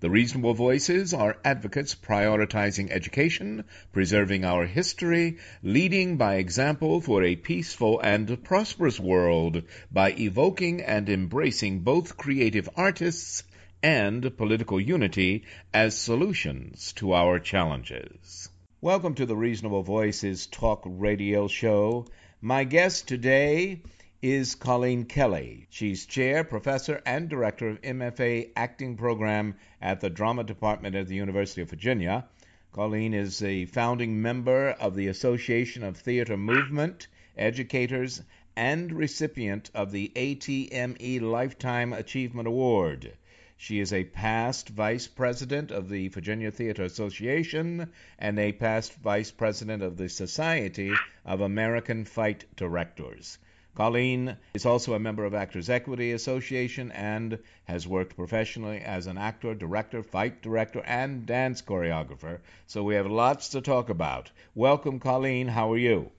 The reasonable voices are advocates prioritizing education, preserving our history, leading by example for a peaceful and prosperous world by evoking and embracing both creative artists and political unity as solutions to our challenges. Welcome to the Reasonable Voices Talk Radio Show. My guest today is Colleen Kelly. She's chair, professor, and director of MFA acting program at the drama department at the University of Virginia. Colleen is a founding member of the Association of Theater Movement Educators and recipient of the ATME Lifetime Achievement Award. She is a past vice president of the Virginia Theater Association and a past vice president of the Society of American Fight Directors. Colleen is also a member of Actors Equity Association and has worked professionally as an actor, director, fight director, and dance choreographer. So we have lots to talk about. Welcome, Colleen. How are you?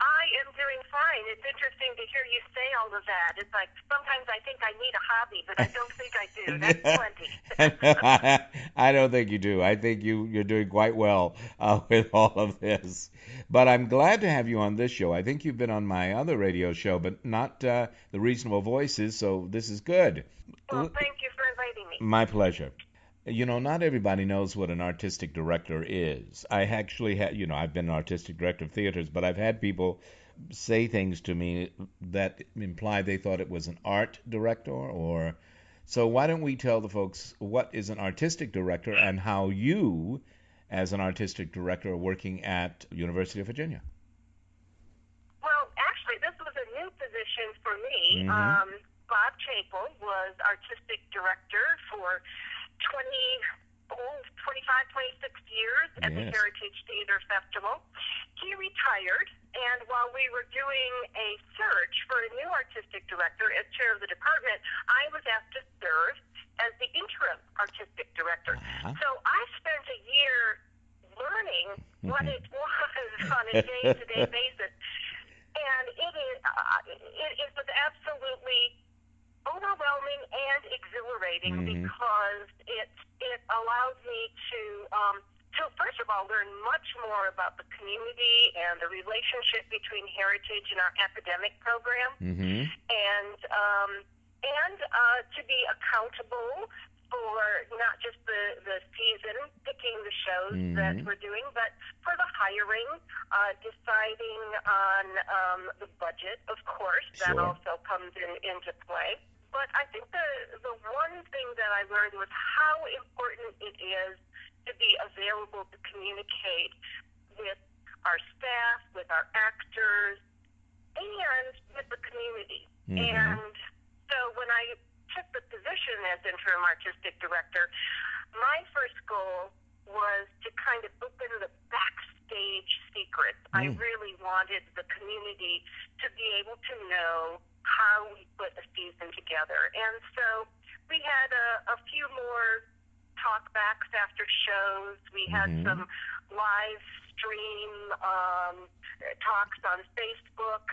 I am doing fine. It's interesting to hear you say all of that. It's like sometimes I think I need a hobby, but I don't think I do. That's plenty. I don't think you do. I think you you're doing quite well uh, with all of this. But I'm glad to have you on this show. I think you've been on my other radio show, but not uh, the Reasonable Voices. So this is good. Well, thank you for inviting me. My pleasure. You know, not everybody knows what an artistic director is. I actually had, you know, I've been an artistic director of theaters, but I've had people say things to me that imply they thought it was an art director or so why don't we tell the folks what is an artistic director and how you as an artistic director are working at University of Virginia? Well, actually this was a new position for me. Mm-hmm. Um, Bob Chapel was artistic director for 20, oh, 25, 26 years at yes. the Heritage Theater Festival. He retired, and while we were doing a search for a new artistic director as chair of the department, I was asked to serve as the interim artistic director. Uh-huh. So I spent a year learning what it was on a day-to-day basis, and it is uh, it, it was absolutely overwhelming and exhilarating Mhm. because it it allows me to um, to first of all learn much more about the community and the relationship between heritage and our academic program, Mm-hmm. and um, and uh, to be accountable for not just the the season picking the shows that Mhm. we're doing, but for the hiring, uh, deciding on um, the budget, of course, that Sure. also comes in, into play. But I think the the one thing that I learned was how important it is to be available to communicate with our staff, with our actors, and with the community. Mhm. And so when I took the position as interim artistic director, my first goal was to kind of open the backstage secrets. I Mm. really wanted the community to be able to know how we put a season together. And so we had a, a few more talkbacks after shows. We had Mhm. some live stream um, talks on Facebook.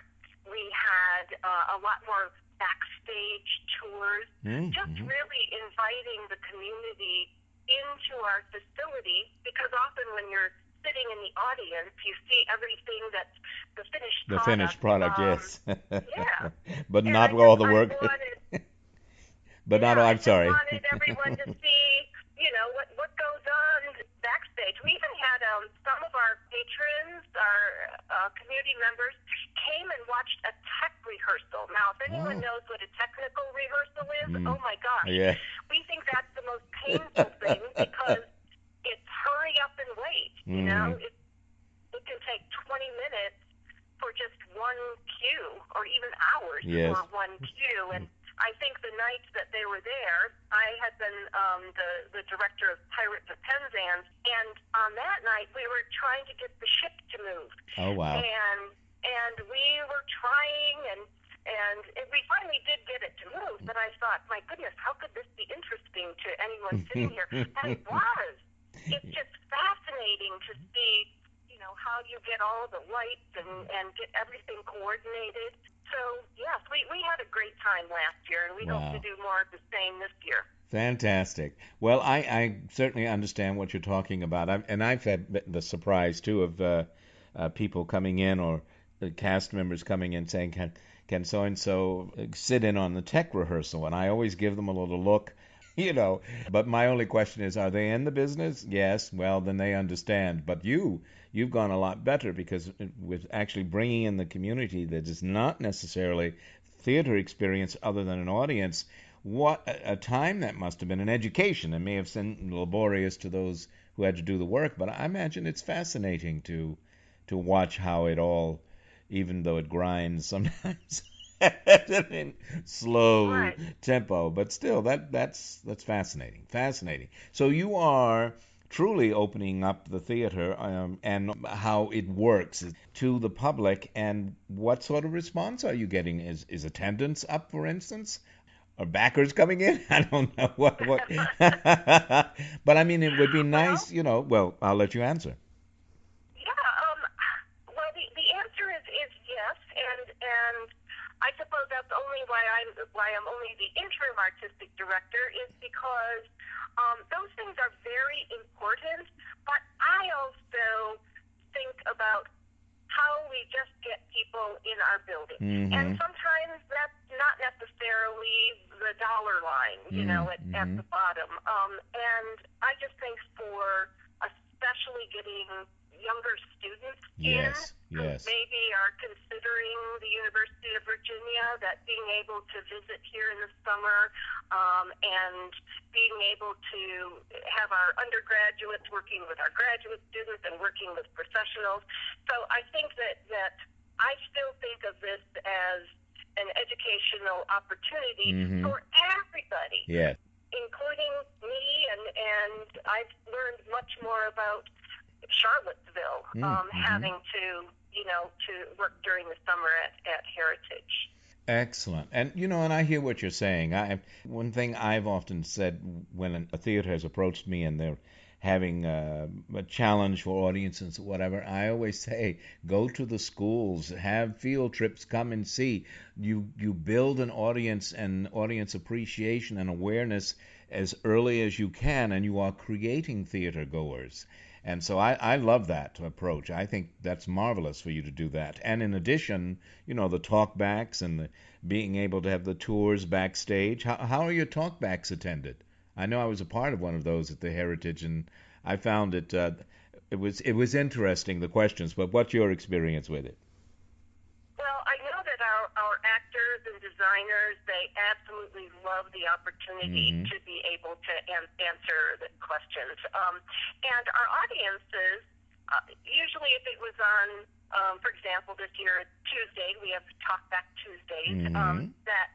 We had uh, a lot more backstage tours, Mm-hmm. just really inviting the community into our facility because often when you're sitting in the audience, you see everything that's the finished The product. finished product, um, yes. yeah. but And not I all the I work. wanted- but not all, I I'm sorry. wanted everyone to see, you know, what what goes on backstage. We even had um, some of our patrons, our uh, community members, came and watched a tech rehearsal. Now, if anyone Oh. knows what a technical rehearsal is, Mm. oh my gosh, yeah. we think that's the most painful thing because it's hurry up and wait. You know, Mhm. it, it can take 20 minutes for just one cue, or even hours Yes. for one cue. And I think the night that they were there, I had been um, the the director of Pirates of Penzance, and on that night we were trying to get the ship to move. Oh wow. and and we were trying and and it, we finally did get it to move but i thought my goodness how could this be interesting to anyone sitting here? And it was. It's just fascinating to see you know how you get all the lights and and get everything coordinated so yes we we had a great time last year and we Wow. hope to do more of the same this year Fantastic. Well, I, I certainly understand what you're talking about, I've, and I've had the- surprise too of uh, uh, people coming in or the cast members coming in saying, "Can can so and so sit in on the tech rehearsal?" And I always give them a little look, you know. But my only question is, are they in the business? Yes. Well, then they understand. But you, you've gone a lot better because uh, with actually bringing in the community that is not necessarily theater experience other than an audience what a, a time that must have been an education it may have seemed laborious to those who had to do the work but i imagine it's fascinating to to watch how it all even though it grinds sometimes in slow Right. tempo but still that that's that's fascinating fascinating. So you are truly opening up the theater um, and how it works to the public and what sort of response are you getting? Is is attendance up for instance? Are backers coming in? I don't know what what but i mean it would be nice you know well i'll let you answer. Yeah, um, well, the, the answer is, is yes, and and I suppose that's only why I'm why I'm only the interim artistic director is because um, those things are very important. But I also think about how we just get people in our building, and Mhm. sometimes that's not necessarily the dollar line, you know, at, at Mhm. the bottom. Um, and I just think for especially getting younger students yes in yes are considering the University of Virginia, that being able to visit here in the summer um, and being able to have our undergraduates working with our graduate students and working with professionals. So I think that, that I still think of this as an educational opportunity Mhm. for everybody yes including me, and and I've learned much more about Charlottesville, Mm, um, mhm. having to you know to work during the summer at at Heritage. Excellent. And you know, and I hear what you're saying. I one thing I've often said when a theater has approached me and they're having uh, a challenge for audiences or whatever, I always say go to the schools, have field trips, come and see. You you build an audience and audience appreciation and awareness as early as you can, and you are creating theater goers. And so I, I love that approach. I think that's marvelous for you to do that. And in addition, you know, the talkbacks and the being able to have the tours backstage. How, how are your talkbacks attended? I know I was a part of one of those at the Heritage, and I found it uh, it was it was interesting the questions. But what's your experience with it? Well, I know that our our actors and designers they absolutely love the opportunity Mhm. to be able to an- answer the questions. Um, and our audiences, uh, usually if it was on, um, for example, this year Tuesday we have Talkback Tuesdays. Um, that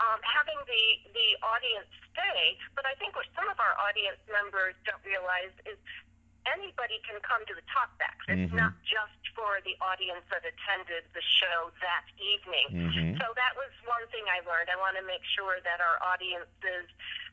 um, having the the audience stay, but I think what some of our audience members don't realize is anybody can come to the talkbacks. It's Mhm. not just for the audience that attended the show that evening. Mhm. So that was one thing I learned. I want to make sure that our audiences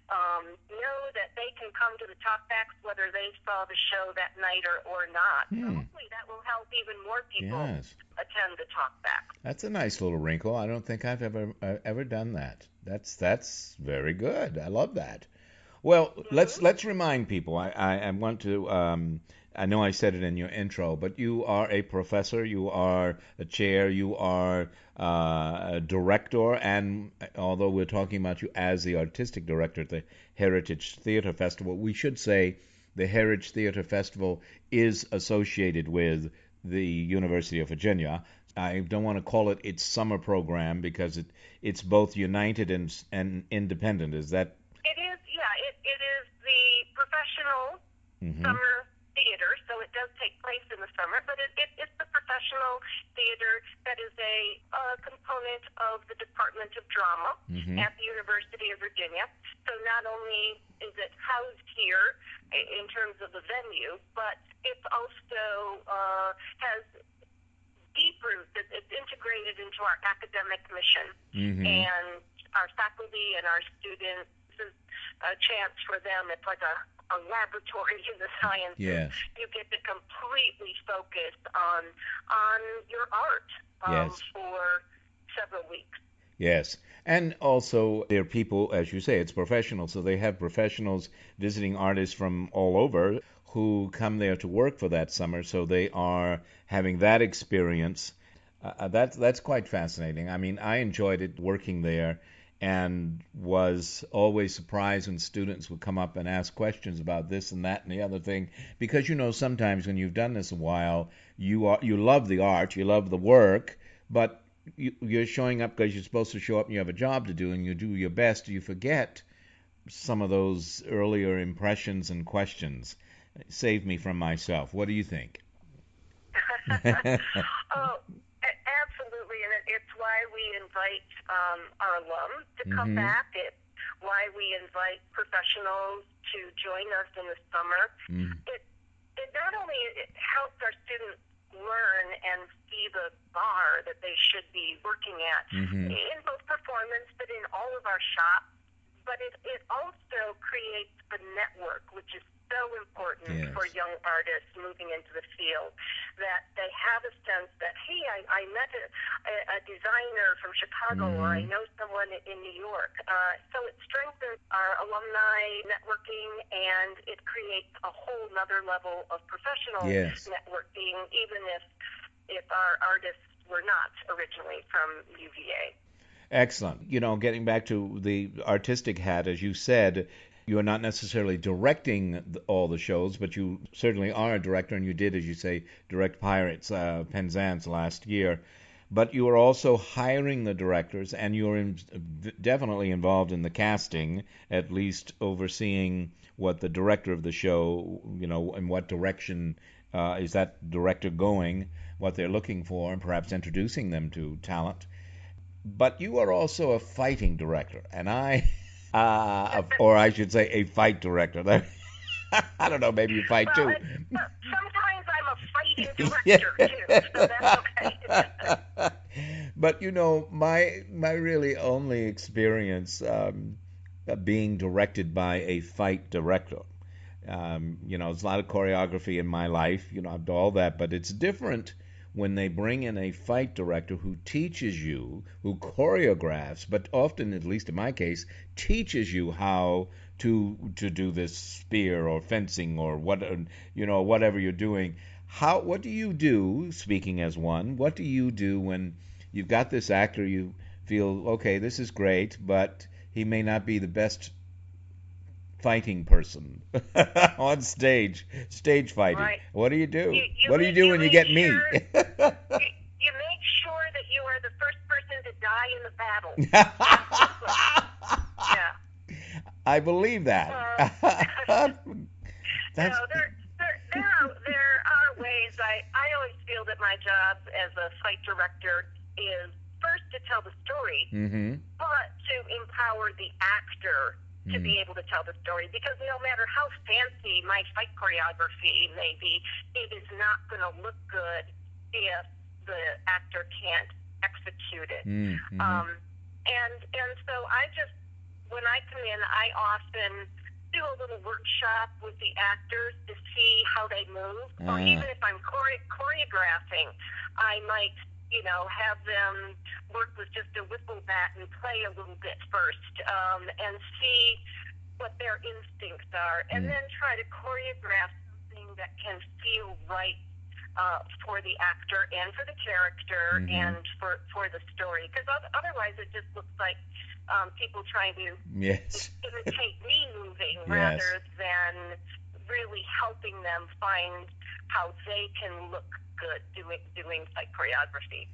um, know that they can come to the talkbacks whether they saw the show that night or, or not. So Hmm. hopefully that will help even more people Yes, attend the talkbacks. that's a nice little wrinkle. I don't think I've ever uh, ever done that. That's that's very good. I love that. Well, let's let's remind people. I, I, I want to. Um, I know I said it in your intro, but you are a professor, you are a chair, you are uh, a director, and although we're talking about you as the artistic director at the Heritage Theater Festival, we should say the Heritage Theater Festival is associated with the University of Virginia. I don't want to call it its summer program because it it's both united and and independent. Is that? It is, yeah. It, it is the professional Mhm. summer theater, so it does take place in the summer, but it, it, it's the professional theater that is a uh, component of the Department of Drama Mhm. at the University of Virginia. So not only is it housed here in terms of the venue, but it's also uh, has deep roots. It, it's integrated into our academic mission Mhm. and our faculty and our students. A chance for them. It's like a, a laboratory in the sciences. Yes. You get to completely focus on on your art um, Yes. for several weeks. Yes. And also, they're people, as you say, it's professional. So they have professionals visiting artists from all over who come there to work for that summer. So they are having that experience. Uh, that's, that's quite fascinating. I mean, I enjoyed it working there and was always surprised when students would come up and ask questions about this and that and the other thing. Because you know sometimes when you've done this a while you are you love the art you love the work but you, you're showing up because you're supposed to show up and you have a job to do and you do your best you forget some of those earlier impressions and questions. Save me from myself. What do you think? Oh, a- absolutely, and it, it's why we invite um, our alums to come Mhm. back. It's why we invite professionals to join us in the summer. Mm. It it not only it helps our students learn and see the bar that they should be working at Mhm. in both performance, but in all of our shops. But it, it also creates a network, which is so important Yes. for young artists moving into the field. That they have a sense that, hey, I, I met a, a, designer from Chicago, or I Mhm. know someone in New York. Uh, so it strengthens our alumni networking, and it creates a whole nother level of professional Yes. networking, even if if our artists were not originally from UVA. Excellent. You know, getting back to the artistic hat, as you said, you are not necessarily directing all the shows, but you certainly are a director, and you did, as you say, direct Pirates, uh, Penzance last year. But you are also hiring the directors, and you're in, definitely involved in the casting, at least overseeing what the director of the show, you know, in what direction uh, is that director going, what they're looking for, and perhaps introducing them to talent but you are also a fighting director, and I, uh, or I should say, a fight director. I don't know, maybe you fight Well, too. it- sometimes I'm a fighting director too, so that's okay. but you know, my my really only experience um, uh, being directed by a fight director. Um, you know, there's a lot of choreography in my life. You know, I've done all that, but it's different when they bring in a fight director who teaches you, who choreographs, but often, at least in my case, teaches you how to to do this spear or fencing or what uh, you know whatever you're doing. How what do you do? Speaking as one, what do you do when you've got this actor? You feel okay, this is great, but he may not be the best fighting person on stage, stage fighting. Right. What do you do? You- you what do you do you when you get me? sure- you, you make sure that you are the first person to die in the battle. Yeah. I believe that. Uh, That's no, there, there, there, are, there are ways. I, I always feel that my job as a fight director is first to tell the story, hmm but to empower the actor to be able to tell the story. Because no matter how fancy my fight choreography may be, it is not going to look good if the actor can't execute it. Mm-hmm. Um, and and so I just when I come in, I often do a little workshop with the actors to see how they move, or Ah. even if I'm chore- choreographing, I might you know have them work with just a whistle bat and play a little bit first, um, and see what their instincts are, and Mm. then try to choreograph something that can feel right uh, for the actor and for the character Mhm. and for for the story. Because otherwise, it just looks like um, people trying to Yes. imitate me moving Yes. rather than really helping them find how they can look good doing doing fight choreography.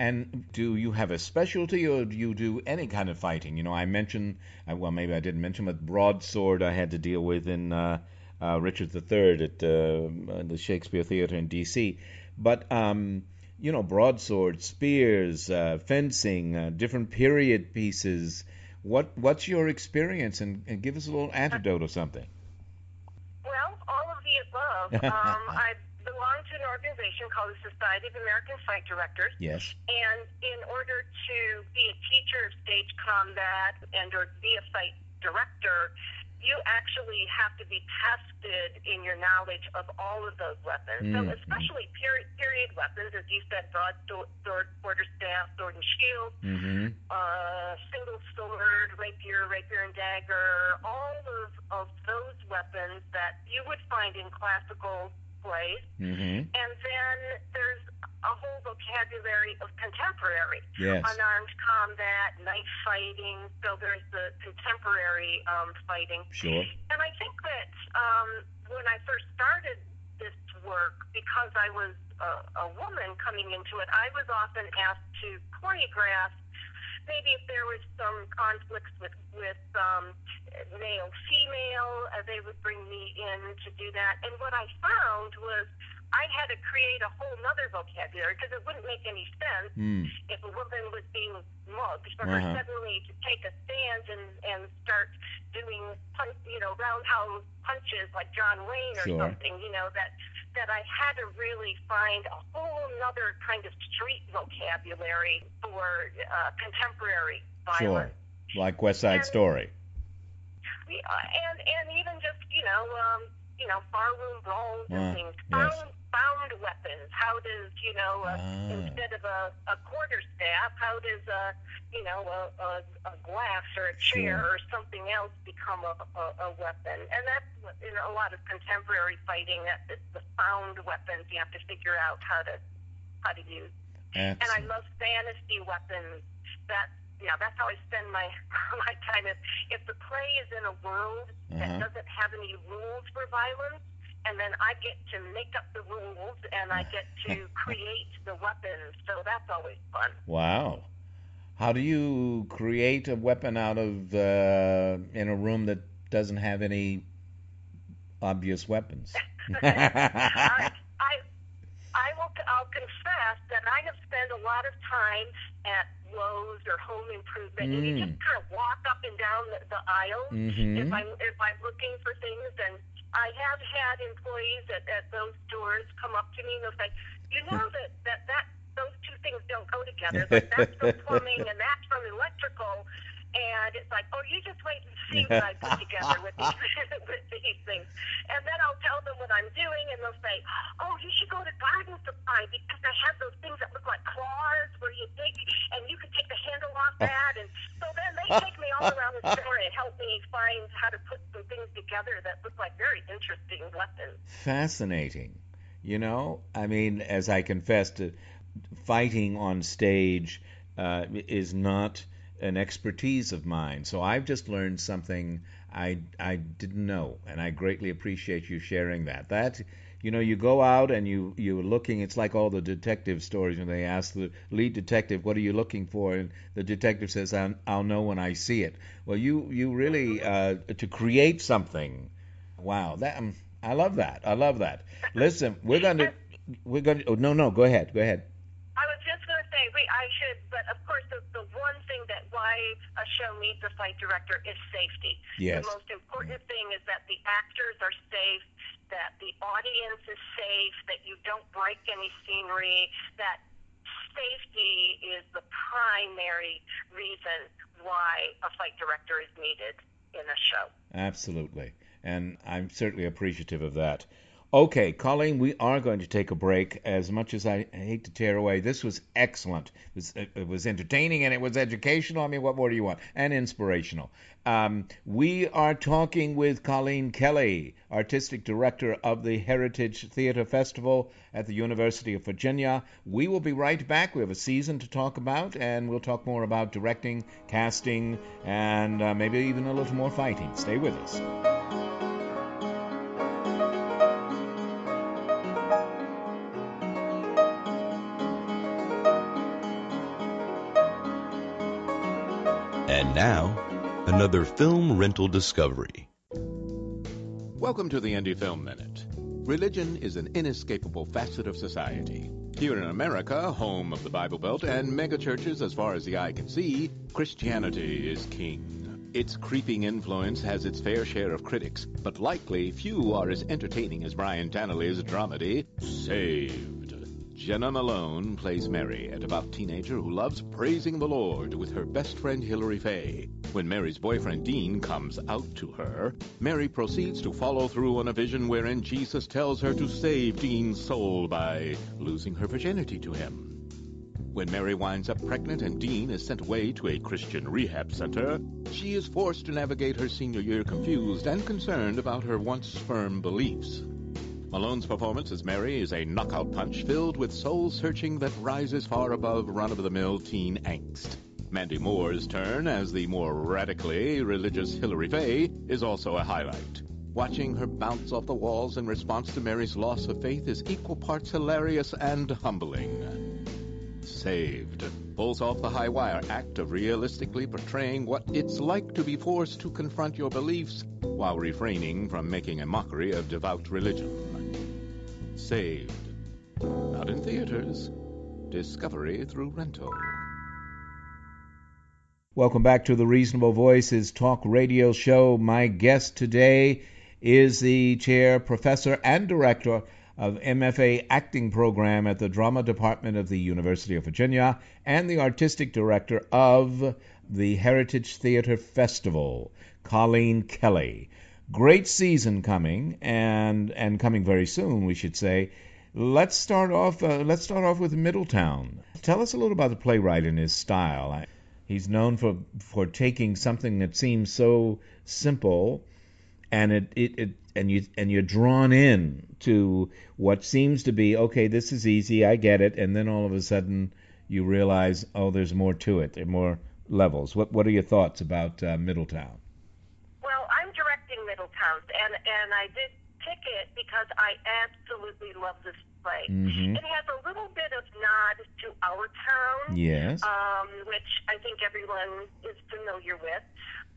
And do you have a specialty, or do you do any kind of fighting? You know, I mentioned, uh, well, maybe I didn't mention, but broadsword I had to deal with in uh, uh, Richard III at uh, the Shakespeare Theatre in D.C. But um, you know, broadsword, spears, uh, fencing, uh, different period pieces. What what's your experience? And, and give us a little antidote or something. Well, all of the above. um, I belong to an organization called the Society of American Fight Directors. Yes. And in order to be a teacher of stage combat and or be a fight director, you actually have to be tested in your knowledge of all of those weapons. So Mm. especially period, period weapons, as you said, broadsword, sword, quarterstaff, sword and shield, Mm-hmm. uh, single sword, rapier, rapier and dagger, all of, of those weapons that you would find in classical plays. Mm-hmm. And then there's a whole vocabulary of contemporary Yes. unarmed combat, knife fighting. So there's the contemporary um, fighting. Sure. And I think that um, when I first started this work, because I was a, a woman coming into it, I was often asked to choreograph. Maybe if there was some conflicts with with um, male female, uh, they would bring me in to do that. And what I found was I had to create a whole nother vocabulary because it wouldn't make any sense Mm. if a woman was being mugged for Uh-huh. her suddenly to take a stand and and start doing punch, you know roundhouse punches like John Wayne or Sure. something you know that that I had to really find a whole other kind of street vocabulary for uh, contemporary Sure. Like West Side And- Story. Uh, and and even just you know um, you know barroom brawls and things yes. found found weapons how does you know uh, Ah. instead of a, a quarter staff how does a you know a, a, a glass or a chair Sure. or something else become a, a, a weapon and that's in a lot of contemporary fighting that the found weapons you have to figure out how to how to use and I love fantasy weapons. That yeah, that's how I spend my my time. If if the play is in a world Uh-huh. that doesn't have any rules for violence, and then I get to make up the rules and I get to create the weapons, so that's always fun. Wow. How do you create a weapon out of uh, in a room that doesn't have any obvious weapons? I, I I will I'll confess that I have spent a lot of time at Lowe's or Home Improvement, and you Mm. just kind of walk up and down the, the aisle. Mhm. if I'm if I'm looking for things, and I have had employees at, at those stores come up to me and they'll say, you know that that that those two things don't go together. Like that's from plumbing and that's from electrical. And it's like, oh, you just wait and see what I put together with these, with these things. And then I'll tell them what I'm doing, and they'll say, oh, you should go to garden supply because I have those things that look like claws where you dig, and you can take the handle off that. And so then they take me all around the store and help me find how to put some things together that look like very interesting weapons. Fascinating. You know, I mean, as I confessed, fighting on stage uh, is not an expertise of mine. So I've just learned something I I didn't know, and I greatly appreciate you sharing that. That you know, you go out and you you're looking. It's like all the detective stories when they ask the lead detective, "What are you looking for?" and the detective says, "I'll, I'll know when I see it." Well, you you really uh, to create something. Wow, that um, I love that. I love that. Listen, we're gonna we're gonna. Oh no, no, go ahead, go ahead. I was just going to say, wait, I should, but of course, the, the one thing that why a show needs a fight director is safety. Yes. The most important thing is that the actors are safe, that the audience is safe, that you don't break any scenery, that safety is the primary reason why a fight director is needed in a show. Absolutely. And I'm certainly appreciative of that. Okay, Colleen, we are going to take a break. As much as I hate to tear away, this was excellent. It was, it was entertaining and it was educational. I mean, what more do you want? And inspirational. Um, we are talking with Colleen Kelly, Artistic Director of the Heritage Theater Festival at the University of Virginia. We will be right back. We have a season to talk about, and we'll talk more about directing, casting, and uh, maybe even a little more fighting. Stay with us. And now, another film rental discovery. Welcome to the Indie Film Minute. Religion is an inescapable facet of society. Here in America, home of the Bible Belt and megachurches as far as the eye can see, Christianity is king. Its creeping influence has its fair share of critics, but likely few are as entertaining as Brian Dannelly's dramedy, Saved. Jena Malone plays Mary, a devout teenager who loves praising the Lord with her best friend Hilary Faye. When Mary's boyfriend Dean comes out to her, Mary proceeds to follow through on a vision wherein Jesus tells her to save Dean's soul by losing her virginity to him. When Mary winds up pregnant and Dean is sent away to a Christian rehab center, she is forced to navigate her senior year confused and concerned about her once firm beliefs. Malone's performance as Mary is a knockout punch filled with soul searching that rises far above run of the mill teen angst. Mandy Moore's turn as the more radically religious Hilary Faye is also a highlight. Watching her bounce off the walls in response to Mary's loss of faith is equal parts hilarious and humbling. Saved pulls off the high wire act of realistically portraying what it's like to be forced to confront your beliefs while refraining from making a mockery of devout religion. Saved. Not in theaters. Discovery through rental. Welcome back to the Reasonable Voices Talk Radio Show. My guest today is the chair, professor, and director of MFA acting program at the drama department of the University of Virginia and the artistic director of the Heritage Theater Festival, Colleen Kelly. Great season coming and and coming very soon, we should say. Let's start off. Uh, let's start off with Middletown. Tell us a little about the playwright and his style. He's known for for taking something that seems so simple, and it, it, it and you and you're drawn in to what seems to be okay. This is easy. I get it. And then all of a sudden you realize, oh, there's more to it. There are more levels. What What are your thoughts about uh, Middletown? Well, I'm directing Middletown, and and I did pick it because I absolutely love this play. Mm-hmm. It has a little bit of nod to our town, Yes. um, which I think everyone is familiar with.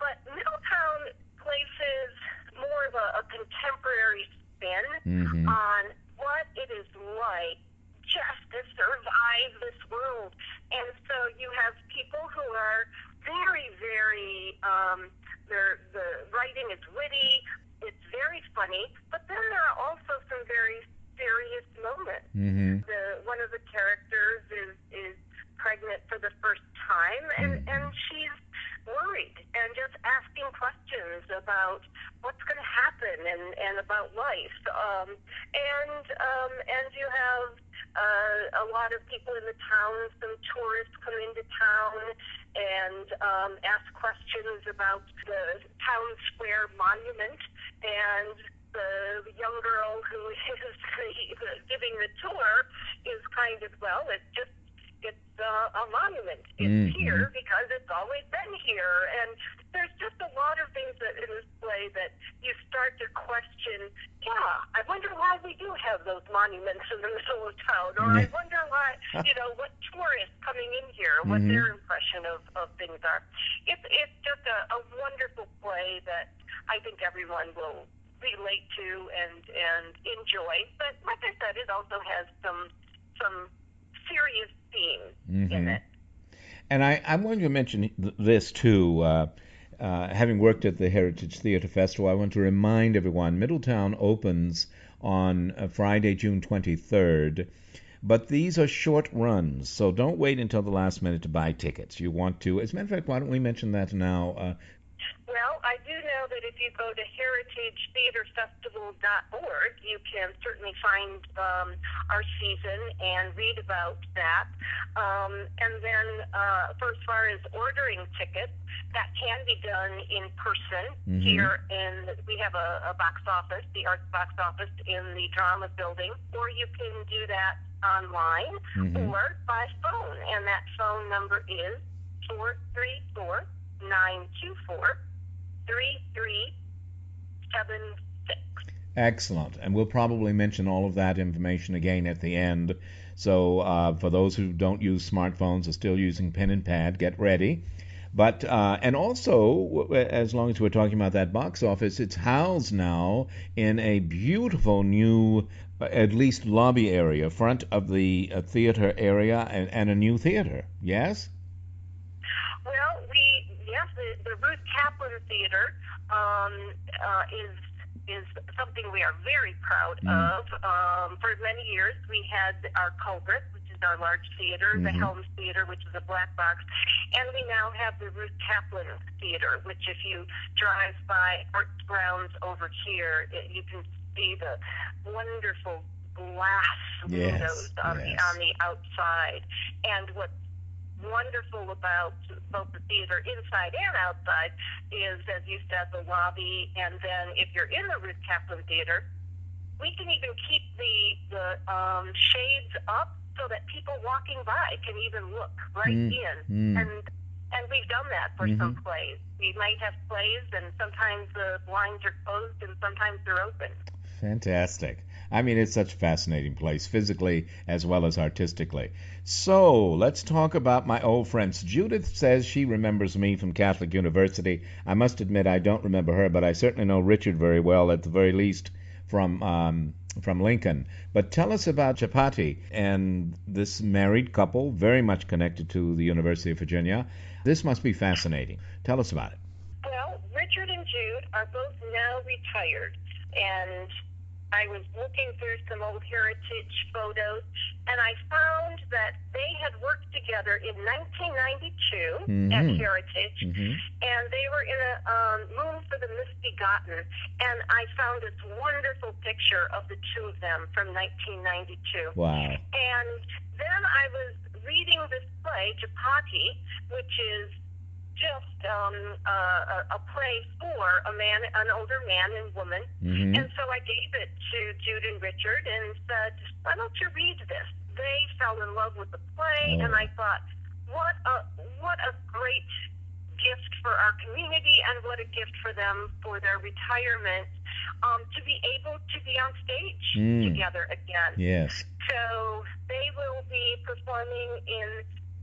But Middletown places more of a, a contemporary spin Mhm. on what it is like just to survive this world. And so you have people who are very, very, um, their, the writing is witty, it's very funny, but then there are also some very serious moments. Mm-hmm. The one of the characters is is pregnant for the first time, and Mhm. and she's worried and just asking questions about what's going to happen and and about life. Um, and um, and you have uh, a lot of people in the town. Some tourists come into town and um, ask questions about the town square monument and the young girl who is the, giving the tour is kind of well it's just it's uh, a monument it's Mhm. here because it's always been here and there's just a lot of things that in this play that you start to question yeah i wonder why we do have those monuments in the middle of town or i wonder why you know what tourists coming in here what Mhm. their impression of, of things are it's it's just a, a wonderful play that i think everyone will relate to and and enjoy but like i said it also has some some serious themes in Mhm. it And I, I wanted to mention this too. Uh, uh, having worked at the Heritage Theater Festival, I want to remind everyone Middletown opens on uh, Friday, June 23rd. But these are short runs, so don't wait until the last minute to buy tickets. You want to, as a matter of fact, why don't we mention that now? Uh, Well, I do know that if you go to heritagetheaterfestival.org, you can certainly find um, our season and read about that. Um, and then, uh, for as far as ordering tickets, that can be done in person Mhm. here in we have a, a box office, the arts box office in the drama building, or you can do that online Mhm. or by phone, and that phone number is four three four nine two four three three seven six. Excellent. And we'll probably mention all of that information again at the end. So uh, for those who don't use smartphones or still using pen and pad, get ready. But uh, and also, as long as we're talking about that box office, it's housed now in a beautiful new, uh, at least lobby area, front of the uh, theater area, and, and a new theater. Yes. Well, we yes, the, the Ruth Caplin Theater um, uh, is is something we are very proud Mm. of. Um, for many years, we had our Culbreth, which is our large theater, the Mhm. Helms Theater, which is a black box, and we now have the Ruth Caplin Theater, which, if you drive by Arts Grounds over here, it, you can see the wonderful glass Yes, windows on yes. the on the outside. And what's wonderful about both the theater inside and outside is, as you said, the lobby. And then if you're in the Ruth Caplin Theater, we can even keep the the um, shades up so that people walking by can even look right Mm, in. mm. And and we've done that for some plays. We might have plays, and sometimes the blinds are closed, and sometimes they're open. Fantastic. I mean, it's such a fascinating place, physically as well as artistically. So, let's talk about my old friends. Judith says she remembers me from Catholic University. I must admit I don't remember her, but I certainly know Richard very well, at the very least from um, from Lincoln. But tell us about Chapatti and this married couple, very much connected to the University of Virginia. This must be fascinating. Tell us about it. Well, Richard and Jude are both now retired, and I was looking through some old heritage photos, and I found that they had worked together in 1992 at Mhm. Heritage, hmm and they were in a um, Moon for the Misbegotten, and I found this wonderful picture of the two of them from 1992. Wow. And then I was reading this play, Chapatti, which is just um, uh, a, a play for a man, an older man and woman. hmm And so I gave it to Jude and Richard and said, "Why don't you read this?" They fell in love with the play, Oh. and I thought, "What a what a great gift for our community, and what a gift for them for their retirement um, to be able to be on stage Mm. together again." Yes. So they will be performing in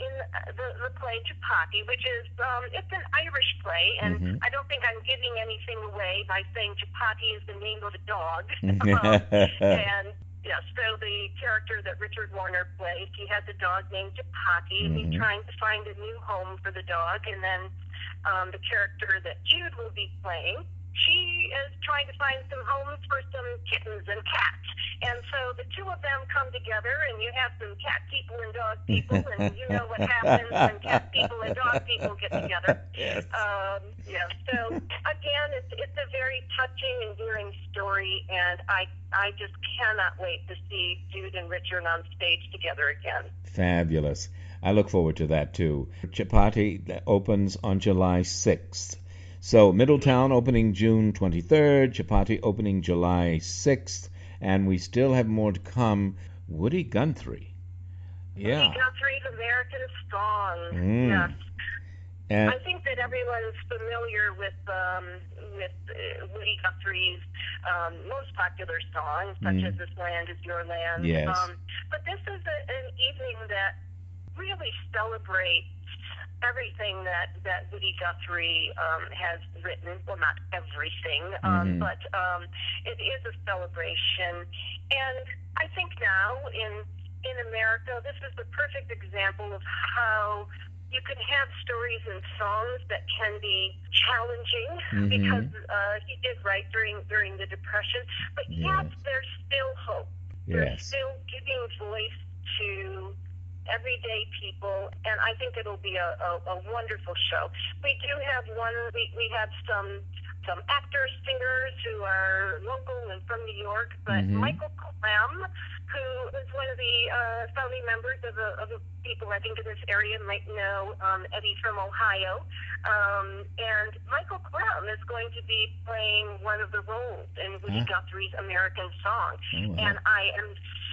in the, the play Chapatti, which is um, it's an Irish play, and Mhm. I don't think I'm giving anything away by saying Chapatti is the name of a dog. Mm-hmm. um, and yeah, so the character that Richard Warner plays, he has a dog named Chapatti, and Mhm. he's trying to find a new home for the dog. And then um, the character that Jude will be playing, she is trying to find some homes for some kittens and cats. And so the two of them come together, and you have some cat people and dog people, and you know what happens when cat people and dog people get together. Yes. Um, yeah. So again, it's it's a very touching, and endearing story, and I I just cannot wait to see Jude and Richard on stage together again. Fabulous. I look forward to that too. Chapatti opens on July 6th. So Middletown opening June 23rd, Chapatti opening July 6th, and we still have more to come. Woody Guthrie. Yeah. Woody Guthrie's American Song. Mm. Yes. And I think that everyone's familiar with um, with uh, Woody Guthrie's um, most popular songs, such Mm. as "This Land Is Your Land." Yes. Um, but this is a, an evening that really celebrates everything that that Woody Guthrie um, has written. Well, not everything, um, but um, it is a celebration, and I think now in in America, this is the perfect example of how you can have stories and songs that can be challenging Mhm. because uh, he did write during during the Depression, but yet Yes. there's still hope. There's still giving voice to everyday people, and I think it'll be a, a, a wonderful show. We do have one. We we have some some actors, singers who are local and from New York, but Mhm. Michael Clem, who is one of the uh, founding members of the, of the people I think in this area might know um, Eddie from Ohio. Um, and Michael Clem is going to be playing one of the roles in Woody Huh. Guthrie's American Song. Oh, wow. And I am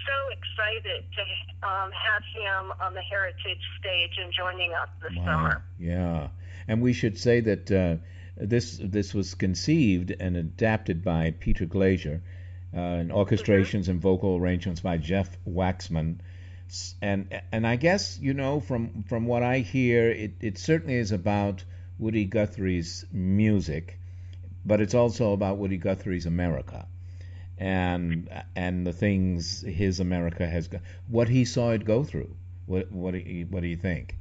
so excited to um, have him on the Heritage stage and joining us this Wow. summer. Yeah, and we should say that uh, this this was conceived and adapted by Peter Glazier, uh, and orchestrations and vocal arrangements by Jeff Waxman. And and I guess you know from from what I hear, it, it certainly is about Woody Guthrie's music, but it's also about Woody Guthrie's America, and and the things his America has go, what he saw it go through. What what do you, what do you think?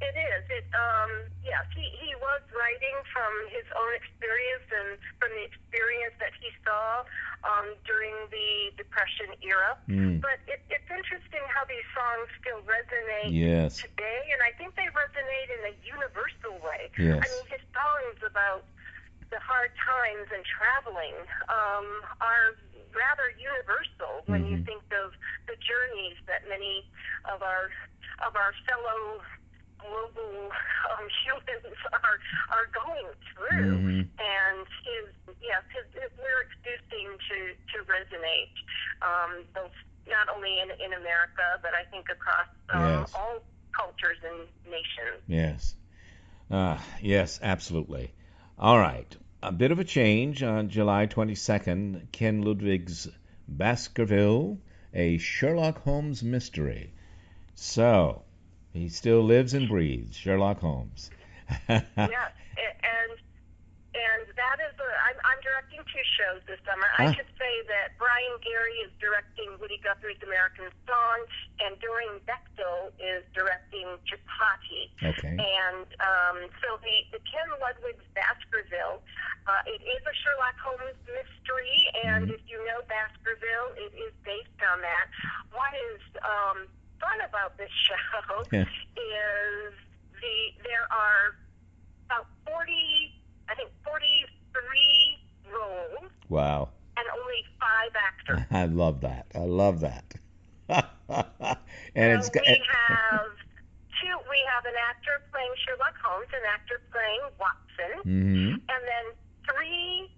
It is. It um yes, he, he was writing from his own experience and from the experience that he saw um during the Depression era. Mm. But it, it's interesting how these songs still resonate Yes. today and I think they resonate in a universal way. Yes. I mean his songs about the hard times and traveling um, are rather universal when you Mhm. think of the journeys that many of our of our fellow global um, humans are are going through. Mhm. And his yes, his, his lyrics do seem to to resonate um, both not only in in America but I think across um, Yes. all cultures and nations. Yes. Uh, yes, absolutely. All right. A bit of a change on July 22nd. Ken Ludwig's Baskerville, a Sherlock Holmes mystery. So, he still lives and breathes, Sherlock Holmes. yes, a- and and that is a, I'm, I'm directing two shows this summer. I should say that Brian Gary is directing Woody Guthrie's American Song, and Doreen Bechtel is directing Chapatti. Okay. And um, so the, the Ken Ludwig's Baskerville, uh, it is a Sherlock Holmes mystery, and Mhm. if you know Baskerville, it is based on that. What is um, fun about this show Yeah. is the there are about 40, I think 43 roles Wow. and only five actors. I love that. I love that. and it's so got- we have two. We have an actor playing Sherlock Holmes, an actor playing Watson, Mhm. and then three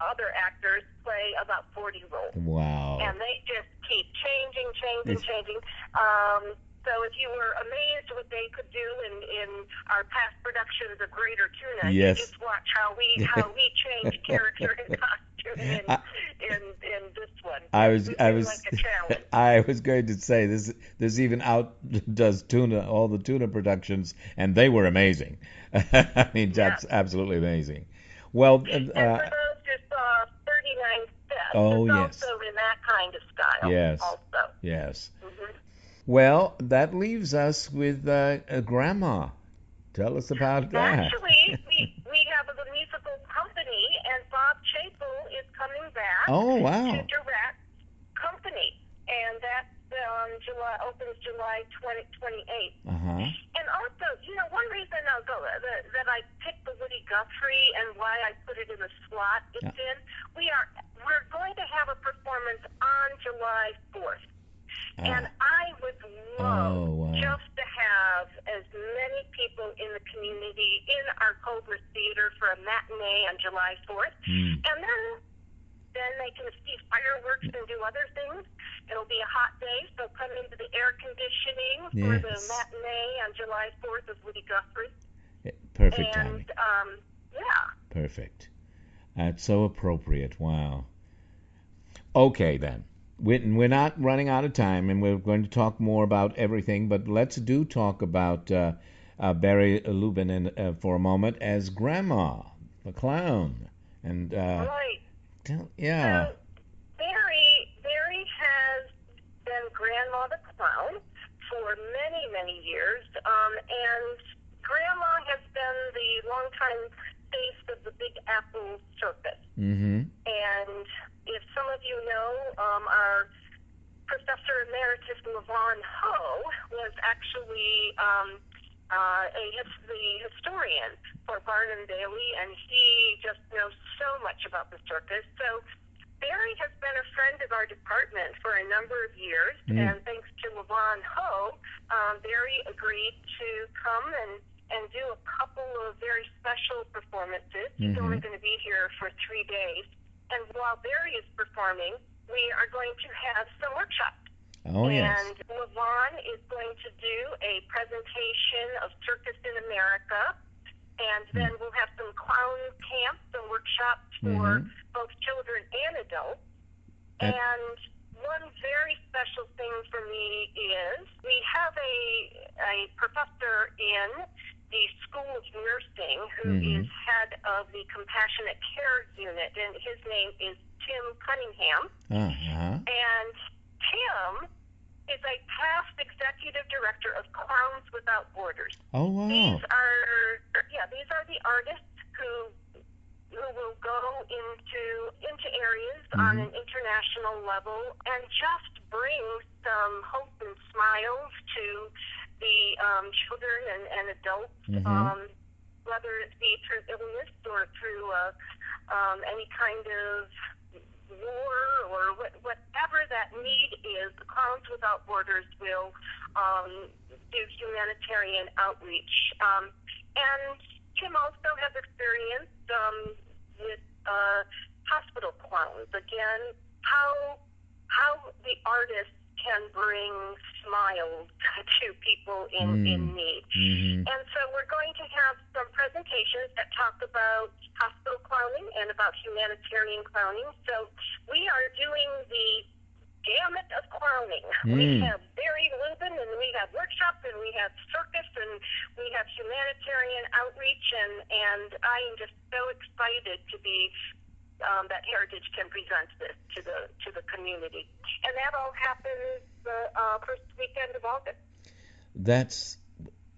other actors play about 40 roles. Wow. And they just keep changing, changing, It's- changing. Um, so if you were amazed what they could do in, in our past productions of Greater Tuna, Yes. you just watch how we how we change character and costume in, I- in in this one. I was I was like a. I was going to say this this even outdoes tuna all the tuna productions and they were amazing. I mean that's absolutely amazing. Well, uh, and for uh, those who saw 39 Steps, Oh, it's yes. also in that kind of style. Yes. Also. yes. Well, that leaves us with uh, a grandma. Tell us about that. Actually, we, we have a musical company, and Bob Chapel is coming back Oh, wow. to direct Company, and that um, July opens July 20, 28th. Uh huh. And also, you know, one reason I'll go, uh, that, that I picked the Woody Guthrie and why I put it in the slot it's in, we are we're going to have a performance on July 4th. And I would love Oh, wow. just to have as many people in the community in our Culbreth Theater for a matinee on July 4th. Hmm. And then then they can see fireworks and do other things. It'll be a hot day, so come into the air conditioning for the matinee on July 4th of Woody Guthrie. Perfect and, timing. um, yeah. Perfect. That's so appropriate. Wow. Okay, then. We're, we're not running out of time, and we're going to talk more about everything, but let's do talk about uh, uh, Barry Lubin in, uh, for a moment as Grandma, the clown. And, uh, right. tell, yeah. So Barry, Barry has been Grandma the Clown for many, many years, um, and Grandma has been the longtime face of the Big Apple Circus. Mm-hmm. And if some of you know, um, our Professor Emeritus LaVahn Hoh, was actually um, uh, a his- the historian for Barnum Bailey, and he just knows so much about the circus. So Barry has been a friend of our department for a number of years, Mm. and thanks to LaVahn Hoh, um, Barry agreed to come and and do a couple of very special performances. He's Mhm. only going to be here for three days, and while Barry is performing, we are going to have some workshops. Oh, yes. And LaVahn is going to do a presentation of Circus in America. And Hmm. then we'll have some clown camps and workshops for Mhm. both children and adults. And- And one very special thing for me is we have a, a professor in the School of Nursing who is Mhm. head of the Compassionate Care Unit, and his name is Tim Cunningham. Uh-huh. And Tim is a past executive director of Clowns Without Borders. Oh, wow. These are yeah, these are the artists who who will go into into areas on Mhm. an international level and just bring some hope and smiles to the um, children and, and adults, Mhm. um, whether it be through illness or through uh, um, any kind of war or what, whatever that need is, the Clowns Without Borders will um, do humanitarian outreach. Um, and Tim also has experience um, with uh, hospital clowns. Again, how how the artists can bring smiles to people in, in Mm. need. Mhm. And so we're going to have some presentations that talk about hospital clowning and about humanitarian clowning. So we are doing the gamut of clowning. We Mm. have Barry Lubin and we have workshops and we have circus and we have humanitarian outreach and, and I am just so excited to be um, that Heritage can present this to the to the community. And that all happens the uh, first weekend of August. That's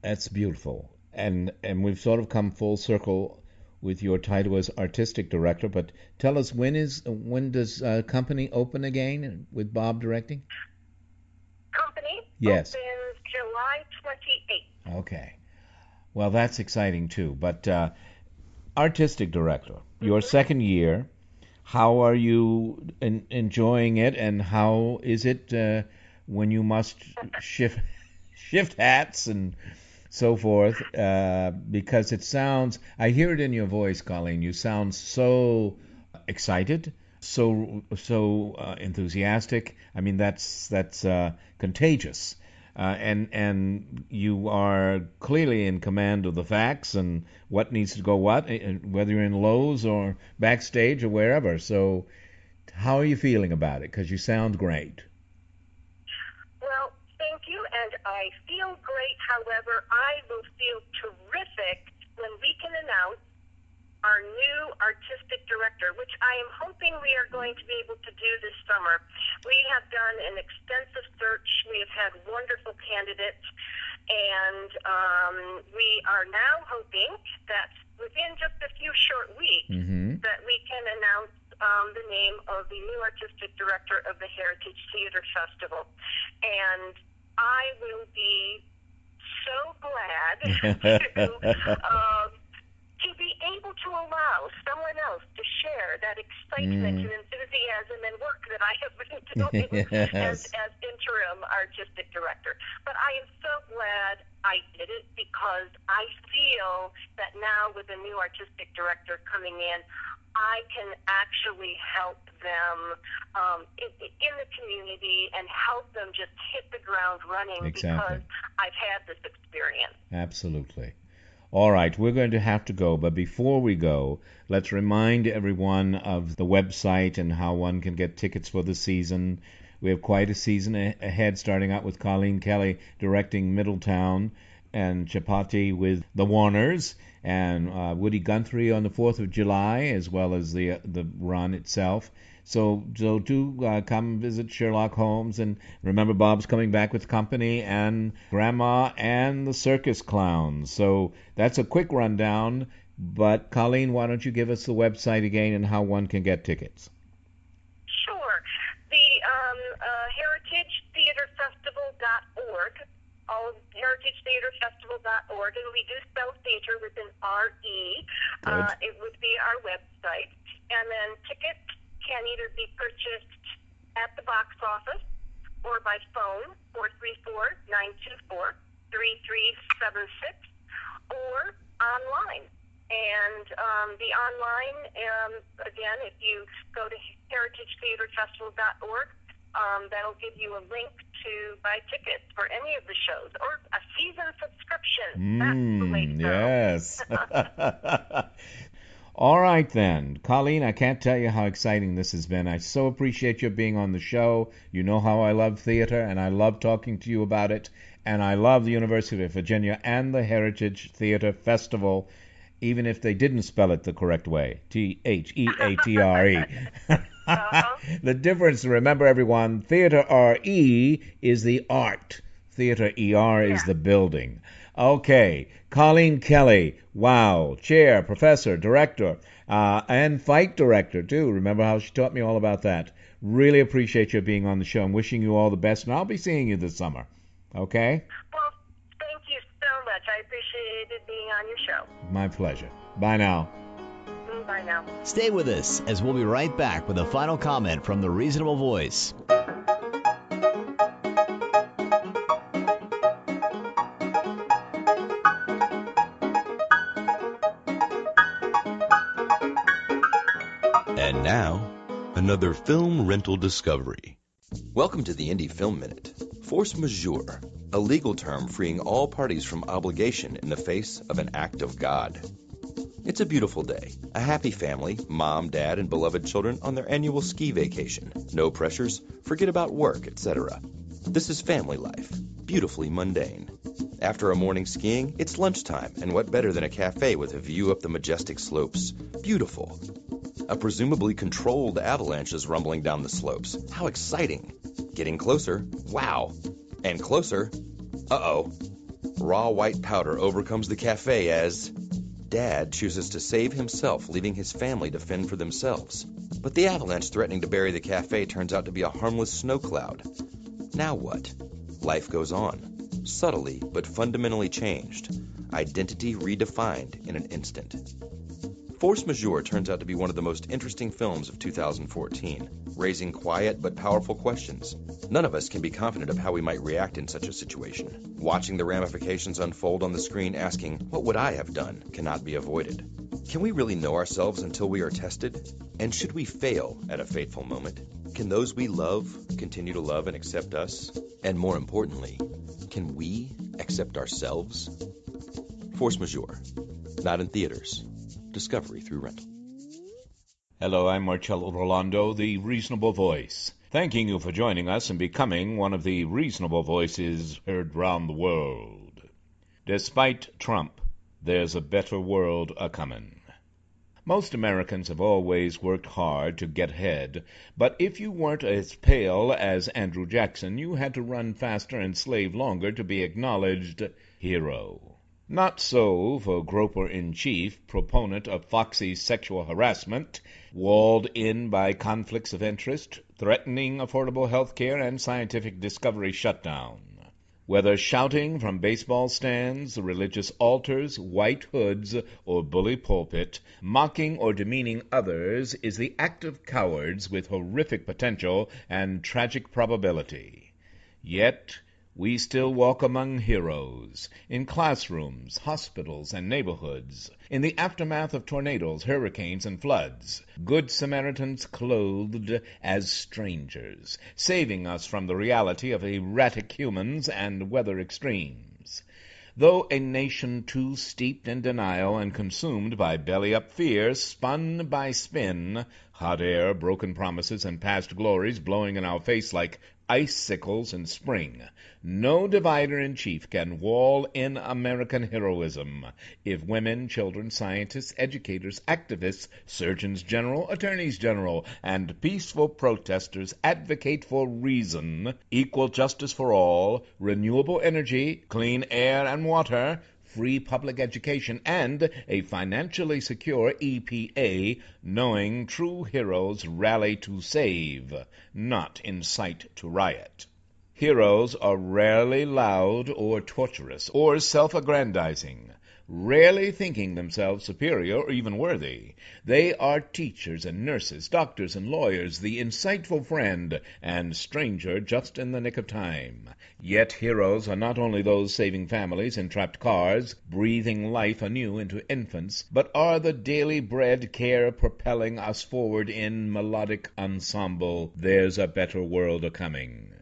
that's beautiful, and and we've sort of come full circle with your title as artistic director. But tell us when is when does uh, company open again with Bob directing? Company Yes. opens July 28th. Okay, well that's exciting too. But uh, artistic director, your second year. How are you en- enjoying it, and how is it uh, when you must shift shift hats and so forth? Uh, because it sounds, I hear it in your voice, Colleen. You sound so excited, so so uh, enthusiastic. I mean, that's that's uh, contagious. Uh, and and you are clearly in command of the facts and what needs to go what, whether you're in Lowe's or backstage or wherever. So, how are you feeling about it? Because you sound great. Well, thank you, and I feel great. However, I will feel terrific when we can announce our new artistic director, which I am hoping we are going to be able to do this summer. We have done an extensive search. We have had wonderful candidates, and um, we are now hoping that within just a few short weeks Mm-hmm. that we can announce um, the name of the new artistic director of the Heritage Theater Festival. And I will be so glad to, um, to be able to allow someone else to share that excitement Mm. and enthusiasm and work that I have been doing as, as interim artistic director. But I am so glad I did it because I feel that now with a new artistic director coming in, I can actually help them um, in, in the community and help them just hit the ground running Exactly. because I've had this experience. Absolutely. All right, we're going to have to go, but before we go, let's remind everyone of the website and how one can get tickets for the season. We have quite a season ahead, starting out with Colleen Kelly directing Middletown and Chapatti with the Warners and uh, Woody Guthrie on the 4th of July, as well as the the run itself. So, so do uh, come visit Sherlock Holmes, and remember Bob's coming back with company and Grandma and the circus clowns. So that's a quick rundown. But Colleen, why don't you give us the website again and how one can get tickets? Sure. The um, uh, heritagetheaterfestival.org all heritagetheaterfestival.org, and we do spell theater with an R-E. Uh, it would be our website. And then tickets can either be purchased at the box office or by phone, 434-924-3376, or online. And um, the online, um, again, if you go to heritagetheaterfestival.org, um, that'll give you a link to buy tickets for any of the shows or a season subscription. That's the way to Mm, yes. All right, then. Colleen, I can't tell you how exciting this has been. I so appreciate you being on the show. You know how I love theater, and I love talking to you about it. And I love the University of Virginia and the Heritage Theater Festival, even if they didn't spell it the correct way T H E A T R E. The difference, remember everyone, theater R E is the art, theater ER is the building. Okay, Colleen Kelly, wow, chair, professor, director, uh, and fight director too. Remember how she taught me all about that. Really appreciate you being on the show. I'm wishing you all the best, and I'll be seeing you this summer. Okay? Well, thank you so much. I appreciated being on your show. My pleasure. Bye now. Mm, Bye now. Stay with us as we'll be right back with a final comment from the Reasonable Voice. Now, another film rental discovery. Welcome to the Indie Film Minute. Force majeure, a legal term freeing all parties from obligation in the face of an act of God. It's a beautiful day. A happy family, mom, dad, and beloved children on their annual ski vacation. No pressures, forget about work, etc. This is family life, beautifully mundane. After a morning skiing, it's lunchtime, and what better than a cafe with a view up the majestic slopes? Beautiful. A presumably controlled avalanche is rumbling down the slopes. How exciting! Getting closer. Wow. And closer. Uh oh. Raw white powder overcomes the cafe as. Dad chooses to save himself, leaving his family to fend for themselves. But the avalanche threatening to bury the cafe turns out to be a harmless snow cloud. Now what? Life goes on. Subtly, but fundamentally changed. Identity redefined in an instant. Force Majeure turns out to be one of the most interesting films of 2014, raising quiet but powerful questions. None of us can be confident of how we might react in such a situation. Watching the ramifications unfold on the screen, asking, What would I have done? cannot be avoided. Can we really know ourselves until we are tested? And should we fail at a fateful moment? Can those we love continue to love and accept us? And more importantly, can we accept ourselves? Force Majeure. Not in theaters. Discovery through rental. Hello, I'm Marcello Rollando, the Reasonable Voice. Thanking you for joining us and becoming one of the reasonable voices heard round the world. Despite Trump, there's a better world a comin'. Most Americans have always worked hard to get ahead, but if you weren't as pale as Andrew Jackson, you had to run faster and slave longer to be acknowledged hero. Not so for Groper in Chief, proponent of Foxy's sexual harassment, walled in by conflicts of interest, threatening affordable health care and scientific discovery shutdown. Whether shouting from baseball stands, religious altars, white hoods, or bully pulpit, mocking or demeaning others is the act of cowards with horrific potential and tragic probability. Yet we still walk among heroes, in classrooms, hospitals, and neighborhoods, in the aftermath of tornadoes, hurricanes, and floods, good Samaritans clothed as strangers, saving us from the reality of erratic humans and weather extremes. Though a nation too steeped in denial and consumed by belly-up fear, spun by spin, hot air, broken promises, and past glories blowing in our face like icicles in spring, no divider in chief can wall in American heroism. If women, children, scientists, educators, activists, surgeons general, attorneys general, and peaceful protesters advocate for reason, equal justice for all, renewable energy, clean air and water, free public education, and a financially secure EPA, knowing true heroes rally to save, not incite to riot. Heroes are rarely loud or torturous or self-aggrandizing, rarely thinking themselves superior or even worthy. They are teachers and nurses, doctors and lawyers, the insightful friend and stranger just in the nick of time. Yet heroes are not only those saving families in trapped cars, breathing life anew into infants, but are the daily bread care propelling us forward in melodic ensemble, There's a Better World a-Coming.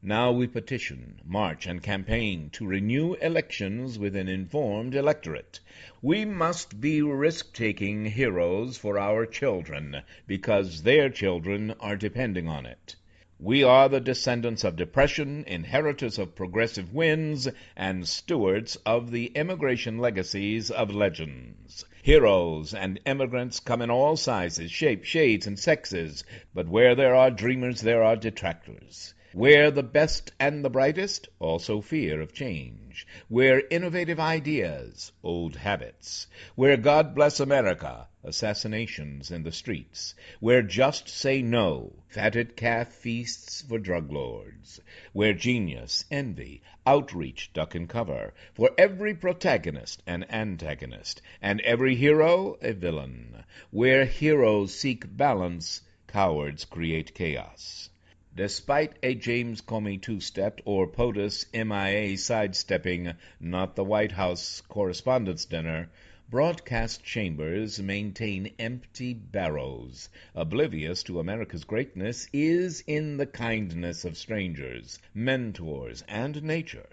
Now we petition, march, and campaign to renew elections with an informed electorate. We must be risk-taking heroes for our children, because their children are depending on it. We are the descendants of depression, inheritors of progressive winds, and stewards of the immigration legacies of legends. Heroes and emigrants come in all sizes, shapes, shades, and sexes, but where there are dreamers there are detractors. Where the best and the brightest, also fear of change. Where innovative ideas, old habits. Where God bless America, assassinations in the streets. Where just say no, fatted calf feasts for drug lords. Where genius, envy, outreach duck and cover. For every protagonist an antagonist, and every hero a villain. Where heroes seek balance, cowards create chaos. Despite a James Comey two-step or POTUS MIA sidestepping not the White House Correspondents' Dinner, broadcast chambers maintain empty barrows. Oblivious to America's greatness is in the kindness of strangers, mentors, and nature.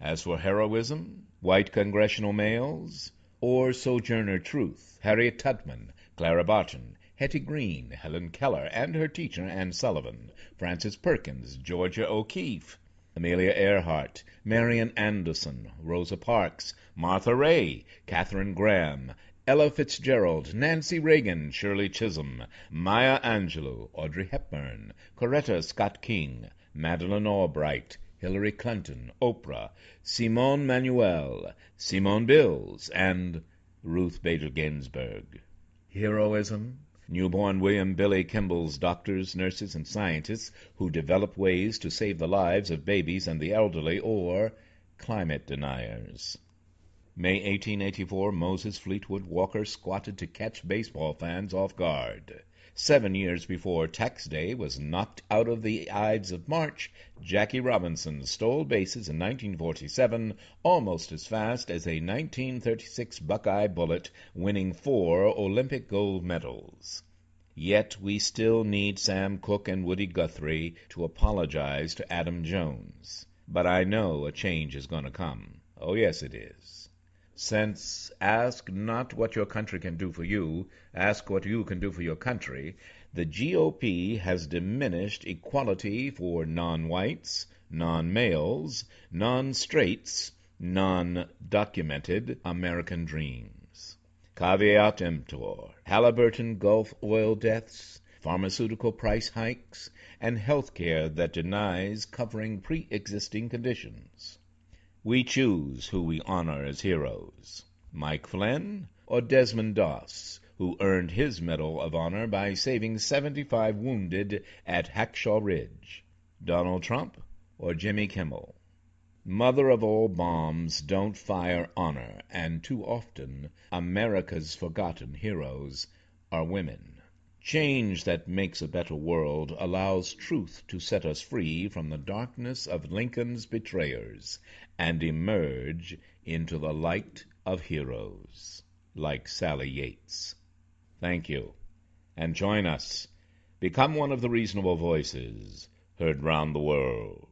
As for heroism, white congressional males, or Sojourner Truth, Harriet Tubman, Clara Barton, Hetty Green, Helen Keller and her teacher Anne Sullivan, Frances Perkins, Georgia O'Keeffe, Amelia Earhart, Marian Anderson, Rosa Parks, Martha Raye, Katharine Graham, Ella Fitzgerald, Nancy Reagan, Shirley Chisholm, Maya Angelou, Audrey Hepburn, Coretta Scott King, Madeleine Albright, Hillary Clinton, Oprah, Simone Manuel, Simone Biles, and Ruth Bader Ginsburg. Heroism? Newborn William Billy Kimmel's doctors, nurses, and scientists who develop ways to save the lives of babies and the elderly, or climate deniers. May 1884, Moses Fleetwood Walker squatted to catch baseball fans off guard. Seven years before Tax Day was knocked out of the Ides of March, Jackie Robinson stole bases in 1947 almost as fast as a 1936 Buckeye bullet, winning four Olympic gold medals. Yet we still need Sam Cooke and Woody Guthrie to apologize to Adam Jones. But I know a change is going to come. Oh, yes, it is. Since ask not what your country can do for you, ask what you can do for your country, the GOP has diminished equality for non-whites, non-males, non-straights, non-documented American dreams. Caveat emptor. Halliburton Gulf oil deaths, pharmaceutical price hikes, and health care that denies covering pre-existing conditions. We choose who we honor as heroes Mike Flynn or Desmond Doss, who earned his Medal of Honor by saving 75 wounded at Hacksaw Ridge, Donald Trump or Jimmy Kimmel. Mother of all bombs don't fire honor, and too often America's forgotten heroes are women. Change that makes a better world allows truth to set us free from the darkness of Lincoln's betrayers and emerge into the light of heroes like Sally Yates. Thank you. And join us. Become one of the reasonable voices heard round the world.